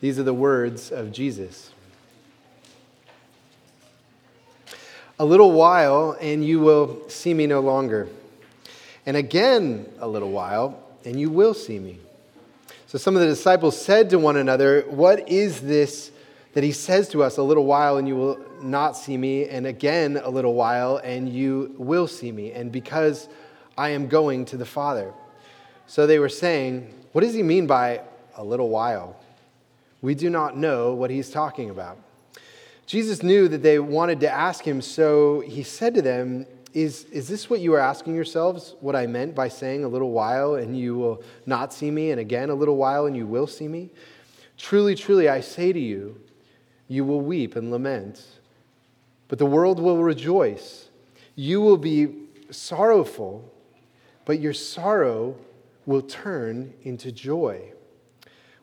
These are the words of Jesus. A little while, and you will see me no longer. And again, a little while, and you will see me. So some of the disciples said to one another, What is this that he says to us, A little while, and you will not see me, and again, a little while, and you will see me, and because I am going to the Father? So they were saying, What does he mean by a little while? We do not know what he's talking about. Jesus knew that they wanted to ask him, so he said to them, is, is this what you are asking yourselves? What I meant by saying a little while and you will not see me, and again a little while and you will see me? Truly, truly, I say to you, you will weep and lament, but the world will rejoice. You will be sorrowful, but your sorrow will turn into joy.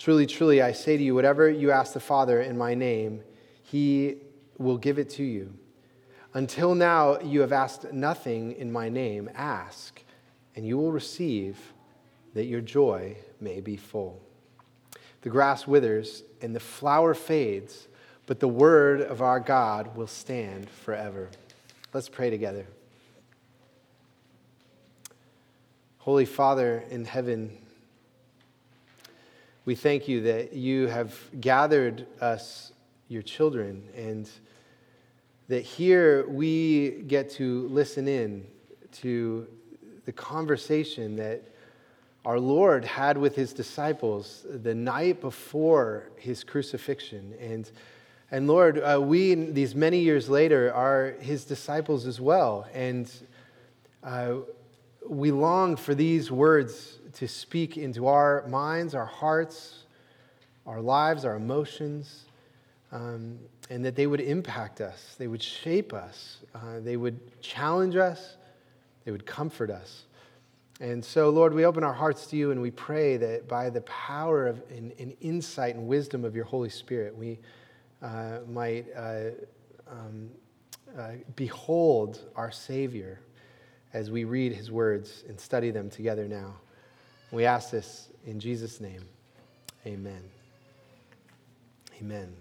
Truly, truly, I say to you, whatever you ask the Father in my name, he will give it to you. Until now, you have asked nothing in my name. Ask, and you will receive, that your joy may be full. The grass withers and the flower fades, but the word of our God will stand forever. Let's pray together. Holy Father in heaven, we thank you that you have gathered us, your children, and that here we get to listen in to the conversation that our Lord had with his disciples the night before his crucifixion. And, and Lord, uh, we, these many years later, are his disciples as well. And uh, we long for these words to speak into our minds, our hearts, our lives, our emotions, um, and that they would impact us, they would shape us, uh, they would challenge us, they would comfort us. And so, Lord, we open our hearts to you and we pray that by the power of and, and insight and wisdom of your Holy Spirit, we uh, might uh, um, uh, behold our Savior as we read his words and study them together now. We ask this in Jesus' name. Amen. Amen.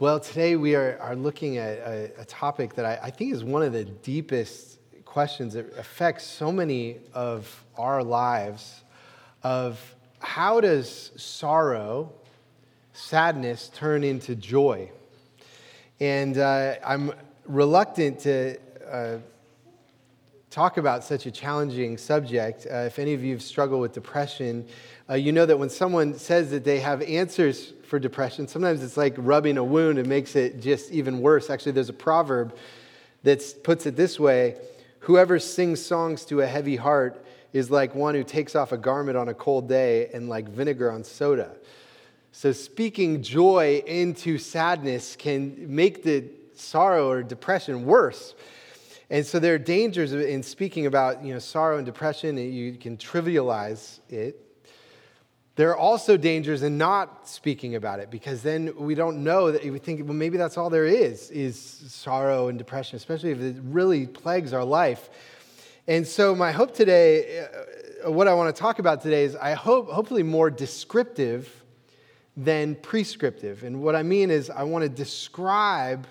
Well, today we are, are looking at a, a topic that I, I, think is one of the deepest questions that affects so many of our lives of how does sorrow, sadness turn into joy? And uh, I'm reluctant to uh, talk about such a challenging subject. Uh, if any of you have struggled with depression, uh, you know that when someone says that they have answers for depression, sometimes it's like rubbing a wound and makes it just even worse. Actually, there's a proverb that puts it this way Whoever sings songs to a heavy heart is like one who takes off a garment on a cold day and like vinegar on soda. So, speaking joy into sadness can make the sorrow or depression worse. And so there are dangers in speaking about you know, sorrow and depression, and you can trivialize it. There are also dangers in not speaking about it because then we don't know that we think, well, maybe that's all there is, is sorrow and depression, especially if it really plagues our life. And so my hope today, uh, what I want to talk about today is I hope, hopefully more descriptive than prescriptive. And what I mean is I want to describe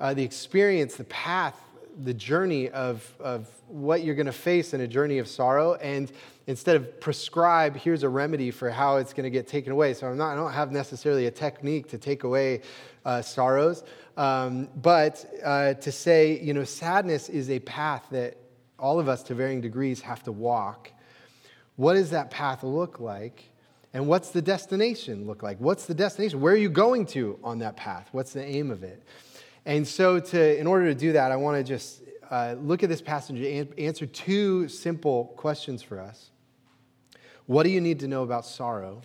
uh, the experience, the path the journey of, of what you're going to face in a journey of sorrow and instead of prescribe here's a remedy for how it's going to get taken away. So i'm not i don't have necessarily a technique to take away uh, sorrows um, but uh, to say you know sadness is a path that all of us to varying degrees have to walk. What does that path look like? And what's the destination look like? What's the destination? Where are you going to on that path? What's the aim of it and so, to, in order to do that, I want to just uh, look at this passage and answer two simple questions for us. What do you need to know about sorrow?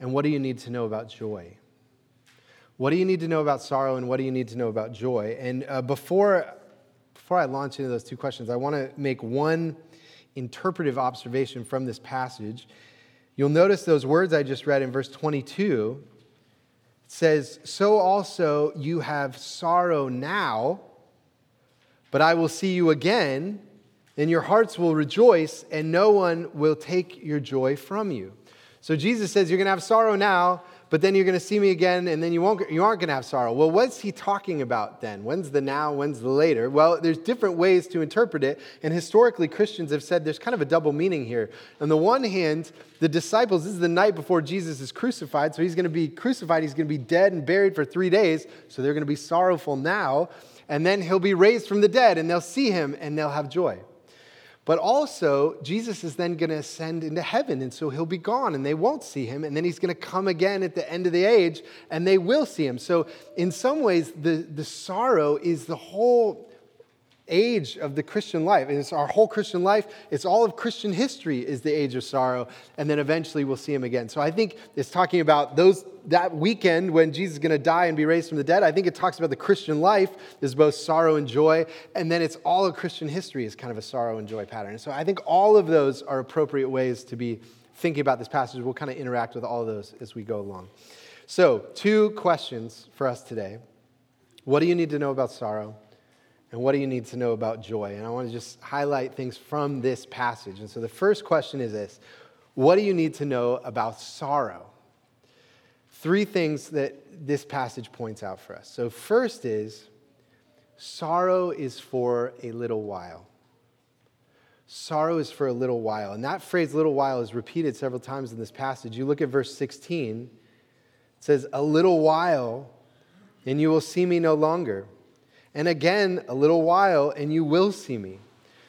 And what do you need to know about joy? What do you need to know about sorrow and what do you need to know about joy? And uh, before, before I launch into those two questions, I want to make one interpretive observation from this passage. You'll notice those words I just read in verse 22. Says, So also you have sorrow now, but I will see you again, and your hearts will rejoice, and no one will take your joy from you. So Jesus says, You're going to have sorrow now, but then you're going to see me again, and then you, won't, you aren't going to have sorrow. Well, what's he talking about then? When's the now, when's the later? Well, there's different ways to interpret it, and historically, Christians have said there's kind of a double meaning here. On the one hand, the disciples, this is the night before Jesus is crucified, so he's going to be crucified, he's going to be dead and buried for three days, so they're going to be sorrowful now, and then he'll be raised from the dead, and they'll see him, and they'll have joy. But also, Jesus is then going to ascend into heaven, and so he'll be gone, and they won't see him. And then he's going to come again at the end of the age, and they will see him. So, in some ways, the, the sorrow is the whole age of the Christian life. And it's our whole Christian life. It's all of Christian history is the age of sorrow. And then eventually we'll see him again. So I think it's talking about those that weekend when Jesus is going to die and be raised from the dead. I think it talks about the Christian life is both sorrow and joy. And then it's all of Christian history is kind of a sorrow and joy pattern. So I think all of those are appropriate ways to be thinking about this passage. We'll kind of interact with all of those as we go along. So, two questions for us today. What do you need to know about sorrow? And what do you need to know about joy? And I want to just highlight things from this passage. And so the first question is this What do you need to know about sorrow? Three things that this passage points out for us. So, first is sorrow is for a little while. Sorrow is for a little while. And that phrase, little while, is repeated several times in this passage. You look at verse 16, it says, A little while, and you will see me no longer and again a little while, and you will see me.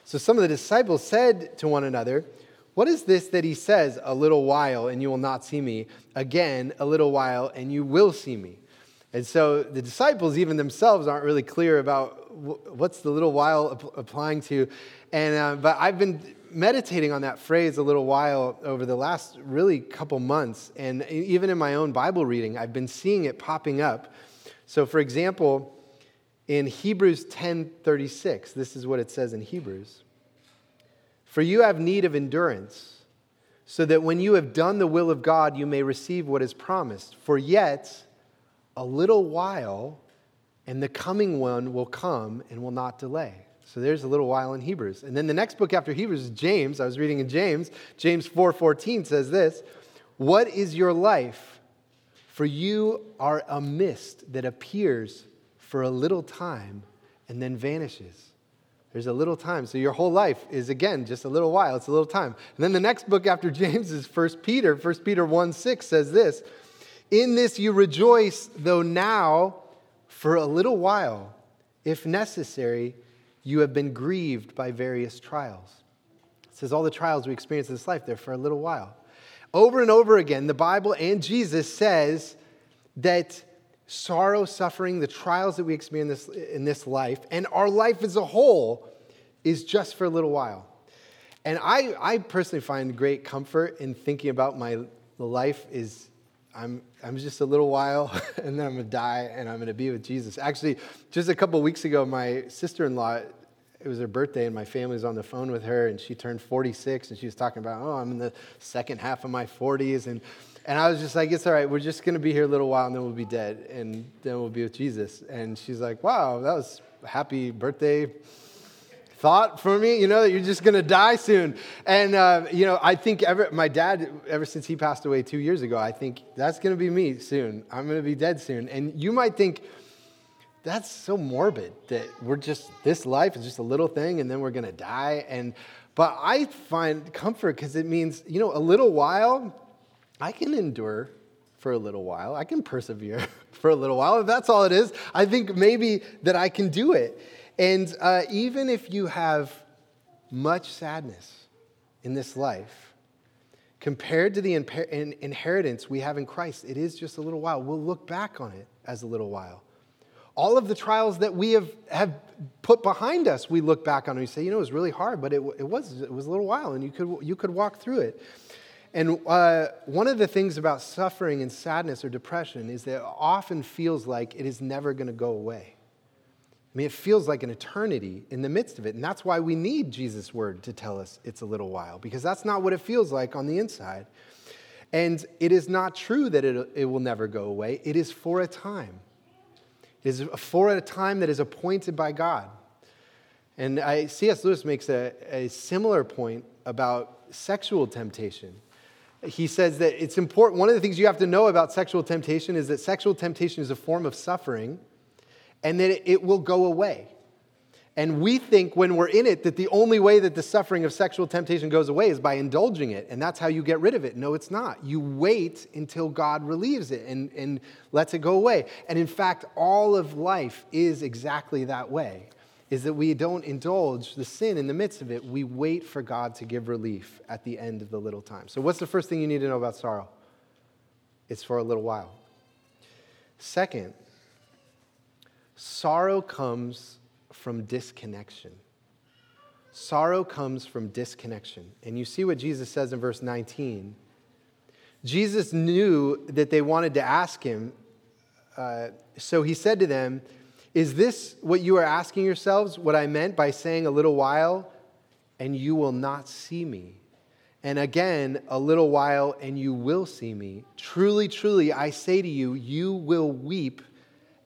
So some of the disciples said to one another, What is this that he says, a little while, and you will not see me? Again, a little while, and you will see me. And so the disciples, even themselves, aren't really clear about what's the little while applying to. And, uh, but I've been meditating on that phrase a little while over the last really couple months. And even in my own Bible reading, I've been seeing it popping up. So, for example, in Hebrews 10:36. This is what it says in Hebrews. For you have need of endurance, so that when you have done the will of God, you may receive what is promised. For yet a little while, and the coming one will come and will not delay. So there's a little while in Hebrews. And then the next book after Hebrews is James. I was reading in James. James 4:14 says this, "What is your life? For you are a mist that appears for a little time and then vanishes. There's a little time. So your whole life is, again, just a little while. It's a little time. And then the next book after James is 1 Peter. 1 Peter 1 6 says this In this you rejoice, though now, for a little while, if necessary, you have been grieved by various trials. It says all the trials we experience in this life, they're for a little while. Over and over again, the Bible and Jesus says that sorrow, suffering, the trials that we experience in this, in this life, and our life as a whole is just for a little while. And I, I personally find great comfort in thinking about my life is I'm, I'm just a little while and then I'm gonna die and I'm gonna be with Jesus. Actually, just a couple weeks ago, my sister in law, it was her birthday and my family was on the phone with her and she turned 46 and she was talking about, oh, I'm in the second half of my 40s. And and I was just like, it's all right. We're just going to be here a little while and then we'll be dead. And then we'll be with Jesus. And she's like, wow, that was a happy birthday thought for me, you know, that you're just going to die soon. And, uh, you know, I think ever, my dad, ever since he passed away two years ago, I think that's going to be me soon. I'm going to be dead soon. And you might think, that's so morbid that we're just, this life is just a little thing and then we're going to die. And, but I find comfort because it means, you know, a little while I can endure for a little while. I can persevere for a little while. If that's all it is, I think maybe that I can do it. And uh, even if you have much sadness in this life, compared to the inheritance we have in Christ, it is just a little while. We'll look back on it as a little while. All of the trials that we have, have put behind us, we look back on and we say, you know, it was really hard, but it, it, was, it was a little while and you could, you could walk through it. And uh, one of the things about suffering and sadness or depression is that it often feels like it is never going to go away. I mean, it feels like an eternity in the midst of it. And that's why we need Jesus' word to tell us it's a little while, because that's not what it feels like on the inside. And it is not true that it, it will never go away, it is for a time. It is for a time that is appointed by God. And I, C.S. Lewis makes a, a similar point about sexual temptation. He says that it's important, one of the things you have to know about sexual temptation is that sexual temptation is a form of suffering and that it, will go away. And we think when we're in it that the only way that the suffering of sexual temptation goes away is by indulging it, and that's how you get rid of it. No, it's not. You wait until God relieves it and, and lets it go away. And in fact, all of life is exactly that way is that we don't indulge the sin in the midst of it. We wait for God to give relief at the end of the little time. So, what's the first thing you need to know about sorrow? It's for a little while. Second, sorrow comes from disconnection. Sorrow comes from disconnection. And you see what Jesus says in verse 19. Jesus knew that they wanted to ask him, uh, so he said to them, is this what you are asking yourselves? What I meant by saying a little while, and you will not see me? And again, a little while, and you will see me. Truly, truly, I say to you, you will weep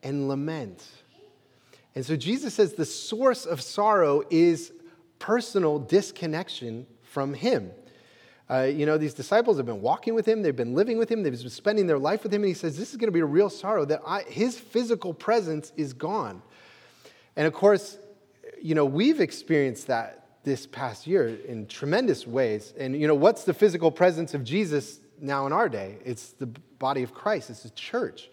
and lament. And so Jesus says the source of sorrow is personal disconnection from Him. Uh, you know, these disciples have been walking with him, they've been living with him, they've been spending their life with him, and he says, This is going to be a real sorrow that I, his physical presence is gone. And of course, you know, we've experienced that this past year in tremendous ways. And, you know, what's the physical presence of Jesus now in our day? It's the body of Christ, it's the church.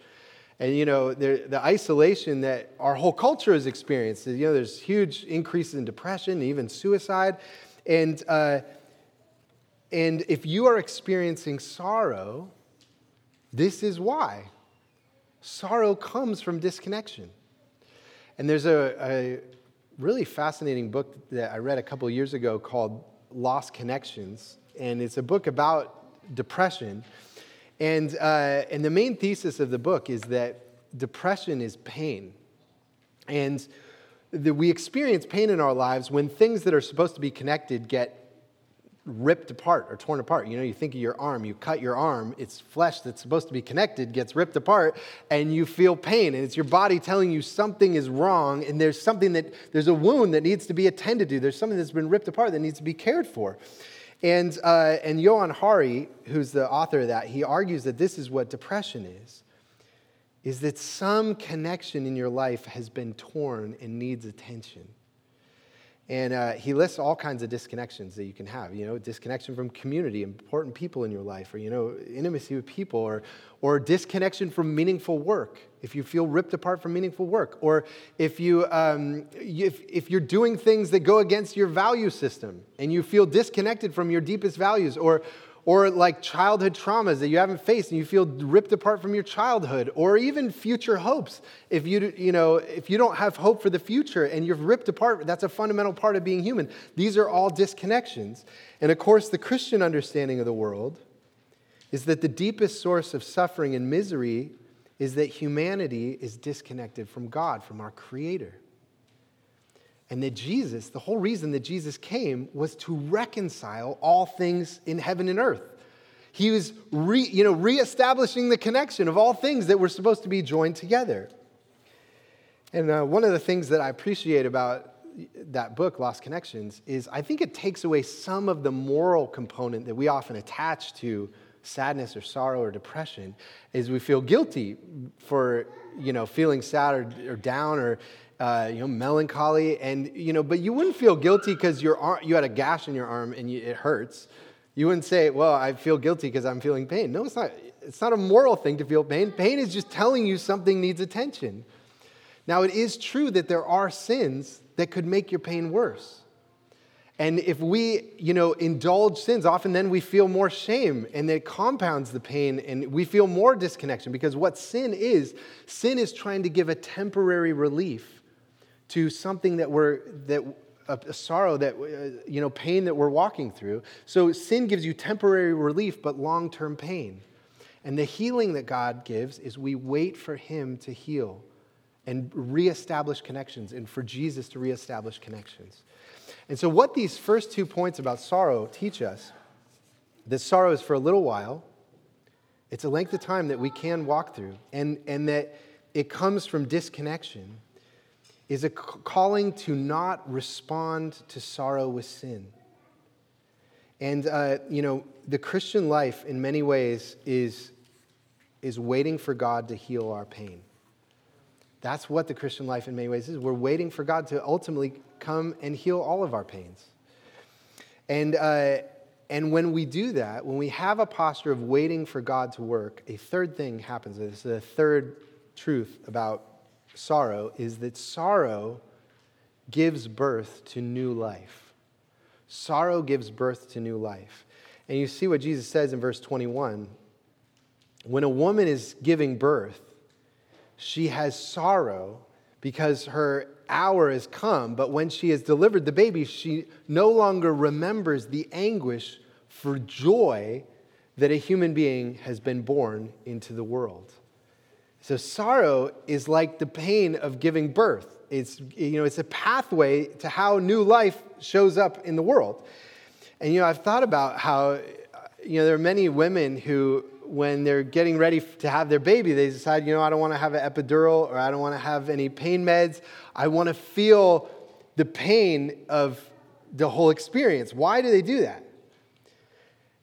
And, you know, the isolation that our whole culture has experienced, you know, there's huge increases in depression, even suicide. And, uh, and if you are experiencing sorrow, this is why. Sorrow comes from disconnection. And there's a, a really fascinating book that I read a couple years ago called Lost Connections. And it's a book about depression. And, uh, and the main thesis of the book is that depression is pain. And we experience pain in our lives when things that are supposed to be connected get ripped apart or torn apart. You know, you think of your arm, you cut your arm, it's flesh that's supposed to be connected gets ripped apart, and you feel pain. And it's your body telling you something is wrong, and there's something that, there's a wound that needs to be attended to. There's something that's been ripped apart that needs to be cared for. And, uh, and Johann Hari, who's the author of that, he argues that this is what depression is. Is that some connection in your life has been torn and needs attention. And uh, he lists all kinds of disconnections that you can have, you know, disconnection from community, important people in your life, or, you know, intimacy with people, or, or disconnection from meaningful work, if you feel ripped apart from meaningful work, or if, you, um, if, if you're doing things that go against your value system and you feel disconnected from your deepest values, or, or like childhood traumas that you haven't faced and you feel ripped apart from your childhood or even future hopes. If you you know if you don't have hope for the future and you're ripped apart that's a fundamental part of being human. These are all disconnections. And of course the christian understanding of the world is that the deepest source of suffering and misery is that humanity is disconnected from god from our creator and that Jesus, the whole reason that Jesus came was to reconcile all things in heaven and earth. He was re, you know, reestablishing the connection of all things that were supposed to be joined together. And uh, one of the things that I appreciate about that book, Lost Connections, is I think it takes away some of the moral component that we often attach to sadness or sorrow or depression is we feel guilty for you know feeling sad or, or down or uh, you know, melancholy, and you know, but you wouldn't feel guilty because your arm, you had a gash in your arm and you, it hurts. You wouldn't say, "Well, I feel guilty because I'm feeling pain." No, it's not. It's not a moral thing to feel pain. Pain is just telling you something needs attention. Now, it is true that there are sins that could make your pain worse. And if we, you know, indulge sins, often then we feel more shame and it compounds the pain and we feel more disconnection because what sin is, sin is trying to give a temporary relief to something that we're, that, a, sorrow that, uh, you know, pain that we're walking through. So sin gives you temporary relief, but long term pain. And the healing that God gives is we wait for Him to heal and reestablish connections and for Jesus to reestablish connections. And so, what these first two points about sorrow teach us that sorrow is for a little while, it's a length of time that we can walk through, and, and that it comes from disconnection, is a calling to not respond to sorrow with sin. And, uh, you know, the Christian life in many ways is, is waiting for God to heal our pain. That's what the Christian life in many ways is. We're waiting for God to ultimately come and heal all of our pains. And, uh, and when we do that, when we have a posture of waiting for God to work, a third thing happens. This is the third truth about sorrow is that sorrow gives birth to new life. Sorrow gives birth to new life. And you see what Jesus says in verse 21. When a woman is giving birth, she has sorrow because her hour has come, but when she has delivered the baby, she no longer remembers the anguish for joy that a human being has been born into the world. So sorrow is like the pain of giving birth. It's, you know, it's a pathway to how new life shows up in the world. And, you know, I've thought about how, you know, there are many women who when they're getting ready to have their baby, they decide, you know, I don't want to have an epidural or I don't want to have any pain meds. I want to feel the pain of the whole experience. Why do they do that?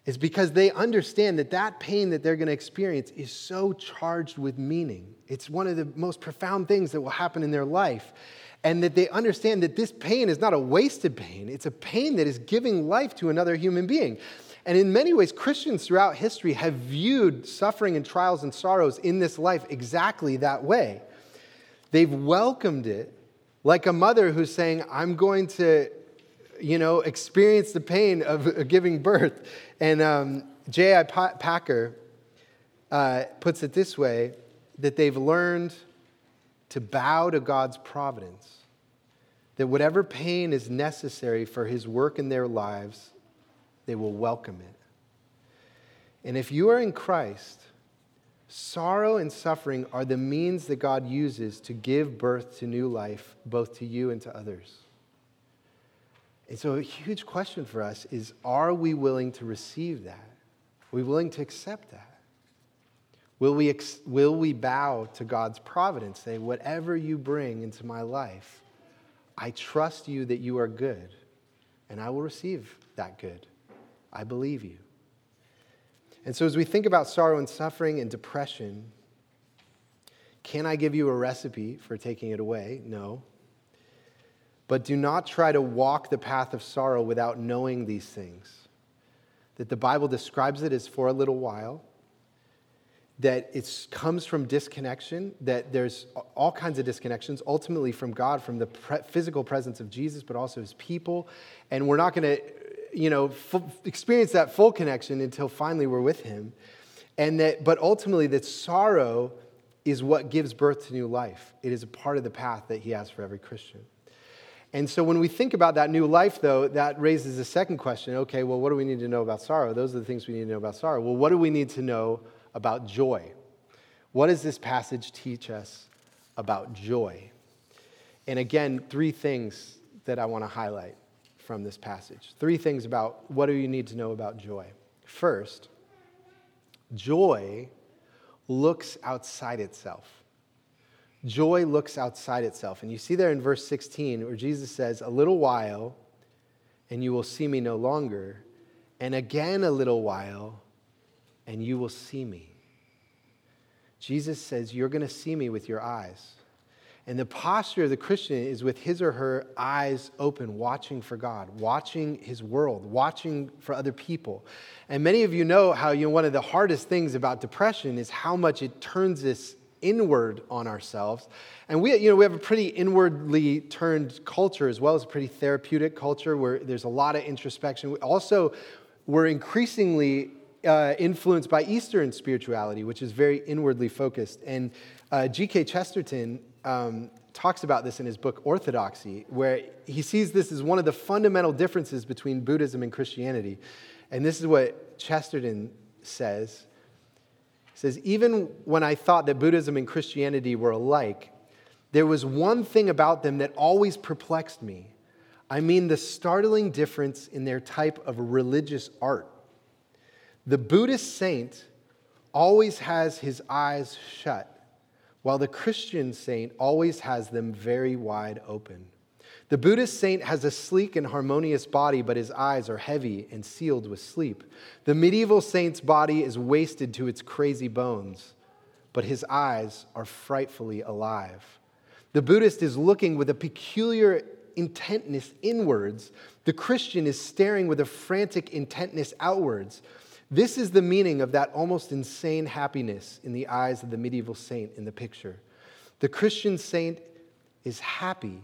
It's because they understand that that pain that they're going to experience is so charged with meaning. It's one of the most profound things that will happen in their life. And that they understand that this pain is not a wasted pain, it's a pain that is giving life to another human being. And in many ways, Christians throughout history have viewed suffering and trials and sorrows in this life exactly that way. They've welcomed it like a mother who's saying, I'm going to, you know, experience the pain of giving birth. And um, J.I. Packer uh, puts it this way that they've learned to bow to God's providence, that whatever pain is necessary for his work in their lives, they will welcome it. And if you are in Christ, sorrow and suffering are the means that God uses to give birth to new life, both to you and to others. And so, a huge question for us is are we willing to receive that? Are we willing to accept that? Will we, ex- will we bow to God's providence, say, whatever you bring into my life, I trust you that you are good, and I will receive that good. I believe you. And so, as we think about sorrow and suffering and depression, can I give you a recipe for taking it away? No. But do not try to walk the path of sorrow without knowing these things. That the Bible describes it as for a little while, that it comes from disconnection, that there's all kinds of disconnections, ultimately from God, from the pre- physical presence of Jesus, but also his people. And we're not going to you know, f- experience that full connection until finally we're with him. And that, but ultimately, that sorrow is what gives birth to new life. It is a part of the path that he has for every Christian. And so when we think about that new life, though, that raises a second question. Okay, well, what do we need to know about sorrow? Those are the things we need to know about sorrow. Well, what do we need to know about joy? What does this passage teach us about joy? And again, three things that I want to highlight from this passage. Three things about what do you need to know about joy. First, joy looks outside itself. Joy looks outside itself. And you see there in verse 16 where Jesus says, A little while, and you will see me no longer, and again a little while, and you will see me. Jesus says, You're going to see me with your eyes. And the posture of the Christian is with his or her eyes open, watching for God, watching his world, watching for other people. And many of you know how you know, one of the hardest things about depression is how much it turns us inward on ourselves. And we, you know, we have a pretty inwardly turned culture as well as a pretty therapeutic culture where there's a lot of introspection. We Also, we're increasingly uh, influenced by Eastern spirituality, which is very inwardly focused. And uh, G.K. Chesterton um, talks about this in his book Orthodoxy, where he sees this as one of the fundamental differences between Buddhism and Christianity. And this is what Chesterton says. Says, Even when I thought that Buddhism and Christianity were alike, there was one thing about them that always perplexed me. I mean, the startling difference in their type of religious art. The Buddhist saint always has his eyes shut, while the Christian saint always has them very wide open. The Buddhist saint has a sleek and harmonious body, but his eyes are heavy and sealed with sleep. The medieval saint's body is wasted to its crazy bones, but his eyes are frightfully alive. The Buddhist is looking with a peculiar intentness inwards. The Christian is staring with a frantic intentness outwards. This is the meaning of that almost insane happiness in the eyes of the medieval saint in the picture. The Christian saint is happy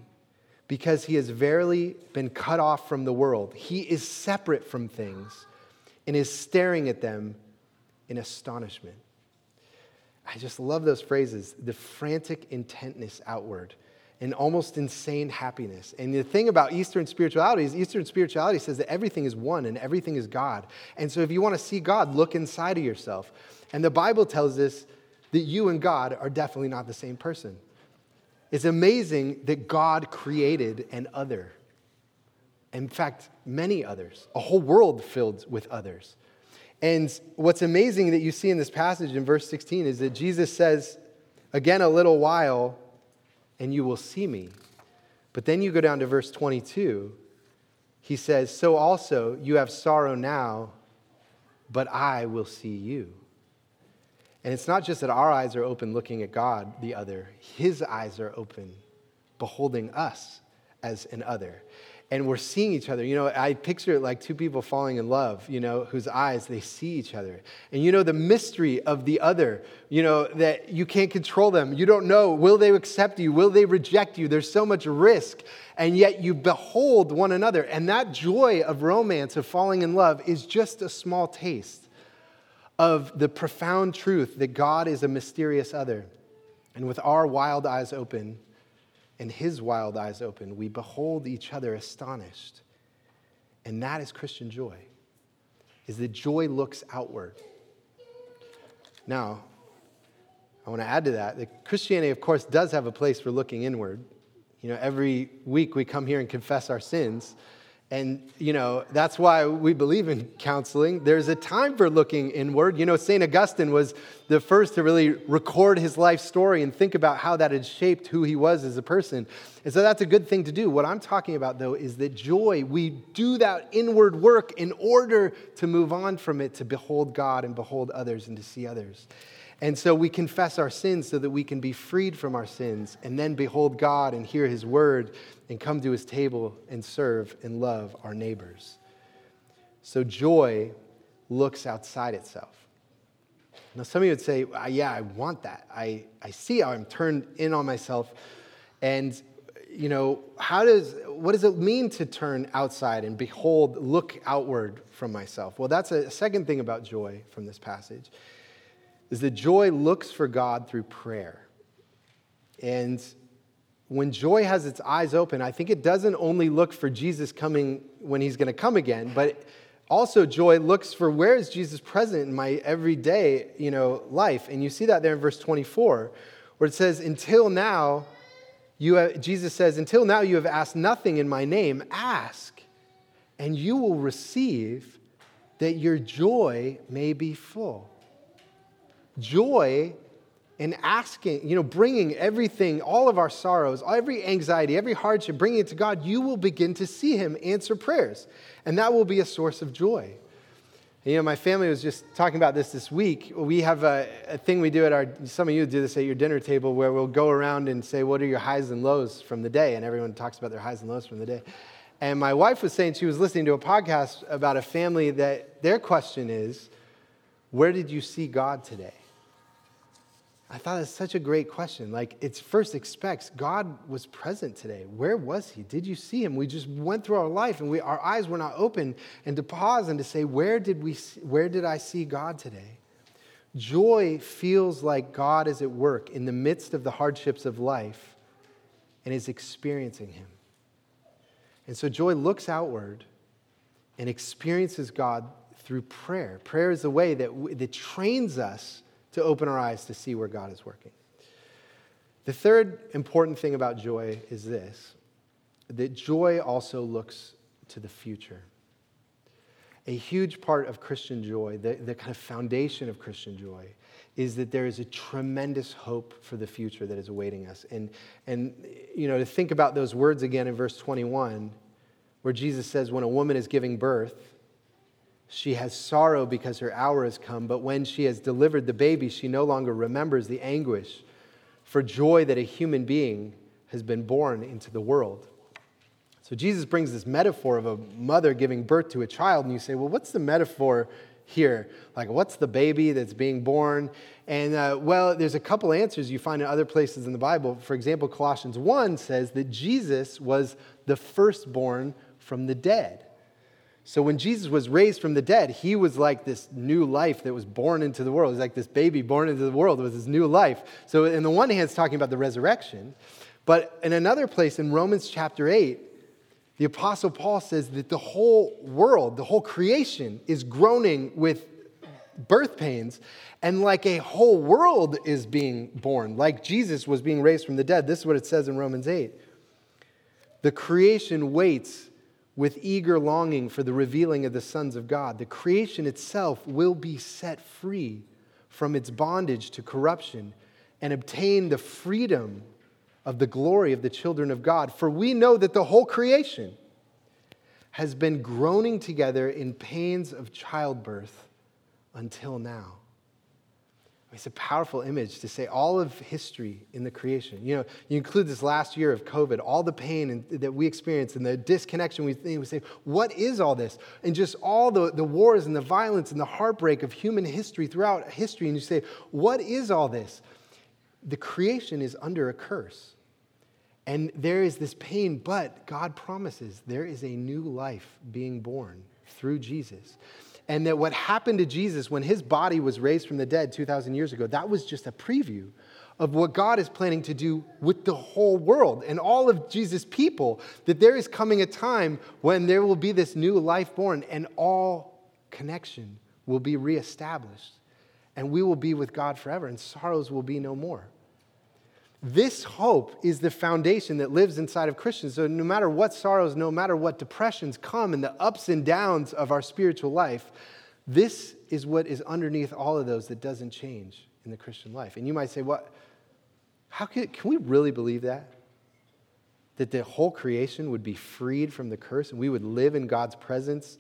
because he has verily been cut off from the world. He is separate from things and is staring at them in astonishment. I just love those phrases the frantic intentness outward and almost insane happiness. And the thing about Eastern spirituality is Eastern spirituality says that everything is one and everything is God. And so if you want to see God, look inside of yourself. And the Bible tells us that you and God are definitely not the same person. It's amazing that God created an other. In fact, many others, a whole world filled with others. And what's amazing that you see in this passage in verse 16 is that Jesus says, again, a little while, and you will see me. But then you go down to verse 22. He says, So also you have sorrow now, but I will see you. And it's not just that our eyes are open looking at God, the other, his eyes are open, beholding us as an other and we're seeing each other. You know, I picture it like two people falling in love, you know, whose eyes they see each other. And you know, the mystery of the other, you know, that you can't control them. You don't know, will they accept you? Will they reject you? There's so much risk. And yet you behold one another. And that joy of romance, of falling in love, is just a small taste of the profound truth that God is a mysterious other. And with our wild eyes open, and his wild eyes open, we behold each other astonished. And that is Christian joy, is that joy looks outward. Now, I want to add to that that Christianity, of course, does have a place for looking inward. You know, every week we come here and confess our sins. And, you know, that's why we believe in counseling. There's a time for looking inward. You know, St. Augustine was the first to really record his life story and think about how that had shaped who he was as a person. And so that's a good thing to do. What I'm talking about, though, is that joy, we do that inward work in order to move on from it to behold God and behold others and to see others. And so we confess our sins so that we can be freed from our sins and then behold God and hear his word and come to his table and serve and love our neighbors. So joy looks outside itself. Now, some of you would say, uh, Yeah, I want that. I, I see how I'm turned in on myself. And, you know, how does, what does it mean to turn outside and behold, look outward from myself? Well, that's a second thing about joy from this passage is that joy looks for God through prayer. And when joy has its eyes open, I think it doesn't only look for Jesus coming when he's going to come again, but also joy looks for where is Jesus present in my everyday, you know, life. And you see that there in verse 24, where it says, "Until now, you have, Jesus says, until now you have asked nothing in my name. Ask, and you will receive, that your joy may be full." Joy in asking, you know, bringing everything, all of our sorrows, every anxiety, every hardship, bringing it to God, you will begin to see Him answer prayers. And that will be a source of joy. You know, my family was just talking about this this week. We have a, a, thing we do at our, some of you do this at your dinner table where we'll go around and say, What are your highs and lows from the day? And everyone talks about their highs and lows from the day. And my wife was saying she was listening to a podcast about a family that their question is, Where did you see God today? I thought it's such a great question. Like, it first expects God was present today. Where was he? Did you see him? We just went through our life and we, our eyes were not open. And to pause and to say, where did, we, where did I see God today? Joy feels like God is at work in the midst of the hardships of life and is experiencing him. And so joy looks outward and experiences God through prayer. Prayer is the way that, that trains us to open our eyes to see where God is working. The third important thing about joy is this that joy also looks to the future. A huge part of Christian joy, the, the kind of foundation of Christian joy, is that there is a tremendous hope for the future that is awaiting us. And, and you know, to think about those words again in verse 21, where Jesus says, When a woman is giving birth, she has sorrow because her hour has come, but when she has delivered the baby, she no longer remembers the anguish for joy that a human being has been born into the world. So Jesus brings this metaphor of a mother giving birth to a child, and you say, well, what's the metaphor here? Like, what's the baby that's being born? And uh, well, there's a couple answers you find in other places in the Bible. For example, Colossians 1 says that Jesus was the firstborn from the dead. So when Jesus was raised from the dead, he was like this new life that was born into the world. He's like this baby born into the world with his new life. So, in the one hand, it's talking about the resurrection. But in another place, in Romans chapter 8, the Apostle Paul says that the whole world, the whole creation, is groaning with birth pains, and like a whole world is being born, like Jesus was being raised from the dead. This is what it says in Romans 8. The creation waits with eager longing for the revealing of the sons of God. The creation itself will be set free from its bondage to corruption and obtain the freedom of the glory of the children of God. For we know that the whole creation has been groaning together in pains of childbirth until now. It's a powerful image to say all of history in the creation. You know, you include this last year of COVID, all the pain that we experienced and the disconnection we, we say, what is all this? And just all the, the wars and the violence and the heartbreak of human history throughout history. And you say, what is all this? The creation is under a curse. And there is this pain, but God promises there is a new life being born through Jesus. And that what happened to Jesus when his body was raised from the dead 2,000 years ago, that was just a preview of what God is planning to do with the whole world and all of Jesus' people. That there is coming a time when there will be this new life born and all connection will be reestablished. And we will be with God forever, and sorrows will be no more. This hope is the foundation that lives inside of Christians. So, no matter what sorrows, no matter what depressions come and the ups and downs of our spiritual life, this is what is underneath all of those that doesn't change in the Christian life. And you might say, what? How can, can we really believe that? That the whole creation would be freed from the curse and we would live in God's presence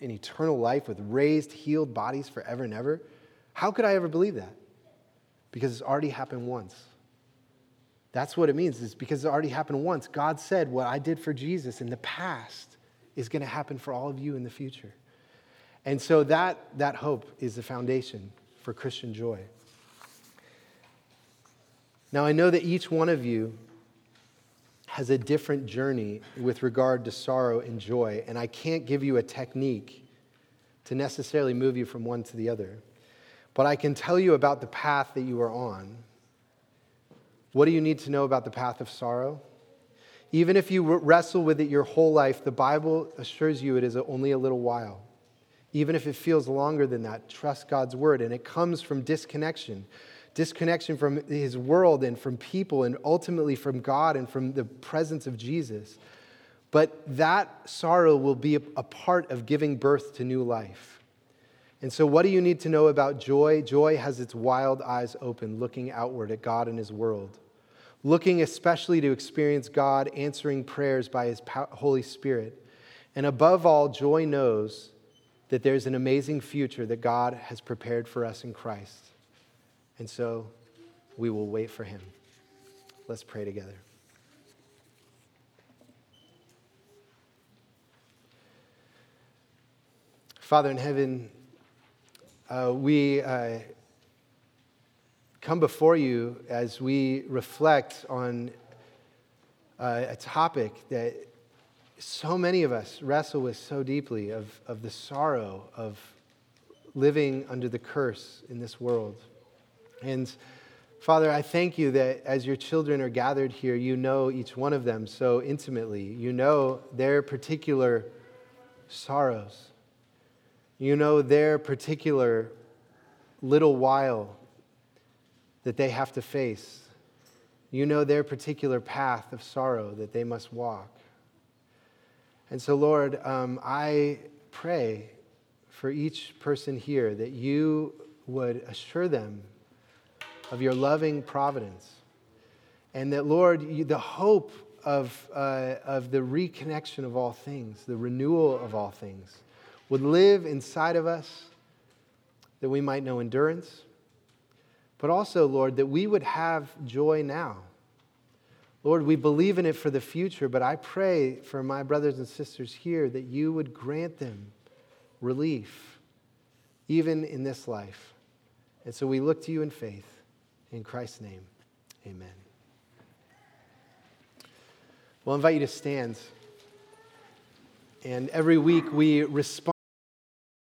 in eternal life with raised, healed bodies forever and ever? How could I ever believe that? Because it's already happened once. That's what it means. is because it already happened once. God said, What I did for Jesus in the past is going to happen for all of you in the future. And so that, that hope is the foundation for Christian joy. Now, I know that each one of you has a different journey with regard to sorrow and joy, and I can't give you a technique to necessarily move you from one to the other. But I can tell you about the path that you are on what do you need to know about the path of sorrow? Even if you wrestle with it your whole life, the Bible assures you it is only a little while. Even if it feels longer than that, trust God's word. And it comes from disconnection disconnection from his world and from people, and ultimately from God and from the presence of Jesus. But that sorrow will be a part of giving birth to new life. And so, what do you need to know about joy? Joy has its wild eyes open, looking outward at God and his world looking especially to experience God answering prayers by His Holy Spirit. And above all, joy knows that there's an amazing future that God has prepared for us in Christ. And so we will wait for Him. Let's pray together. Father in heaven, uh, we uh, come before you as we reflect on uh, a topic that so many of us wrestle with so deeply of, of the sorrow of living under the curse in this world. And Father, I thank you that as your children are gathered here, you know each one of them so intimately. You know their particular sorrows. You know their particular little while that they have to face. You know their particular path of sorrow that they must walk. And so, Lord, um, I pray for each person here that you would assure them of your loving providence. And that, Lord, you, the hope of, uh, of the reconnection of all things, the renewal of all things, would live inside of us that we might know endurance, but also, Lord, that we would have joy now. Lord, we believe in it for the future, but I pray for my brothers and sisters here that you would grant them relief, even in this life. And so we look to you in faith. In Christ's name, amen. Well, invite you to stand. And every week we respond.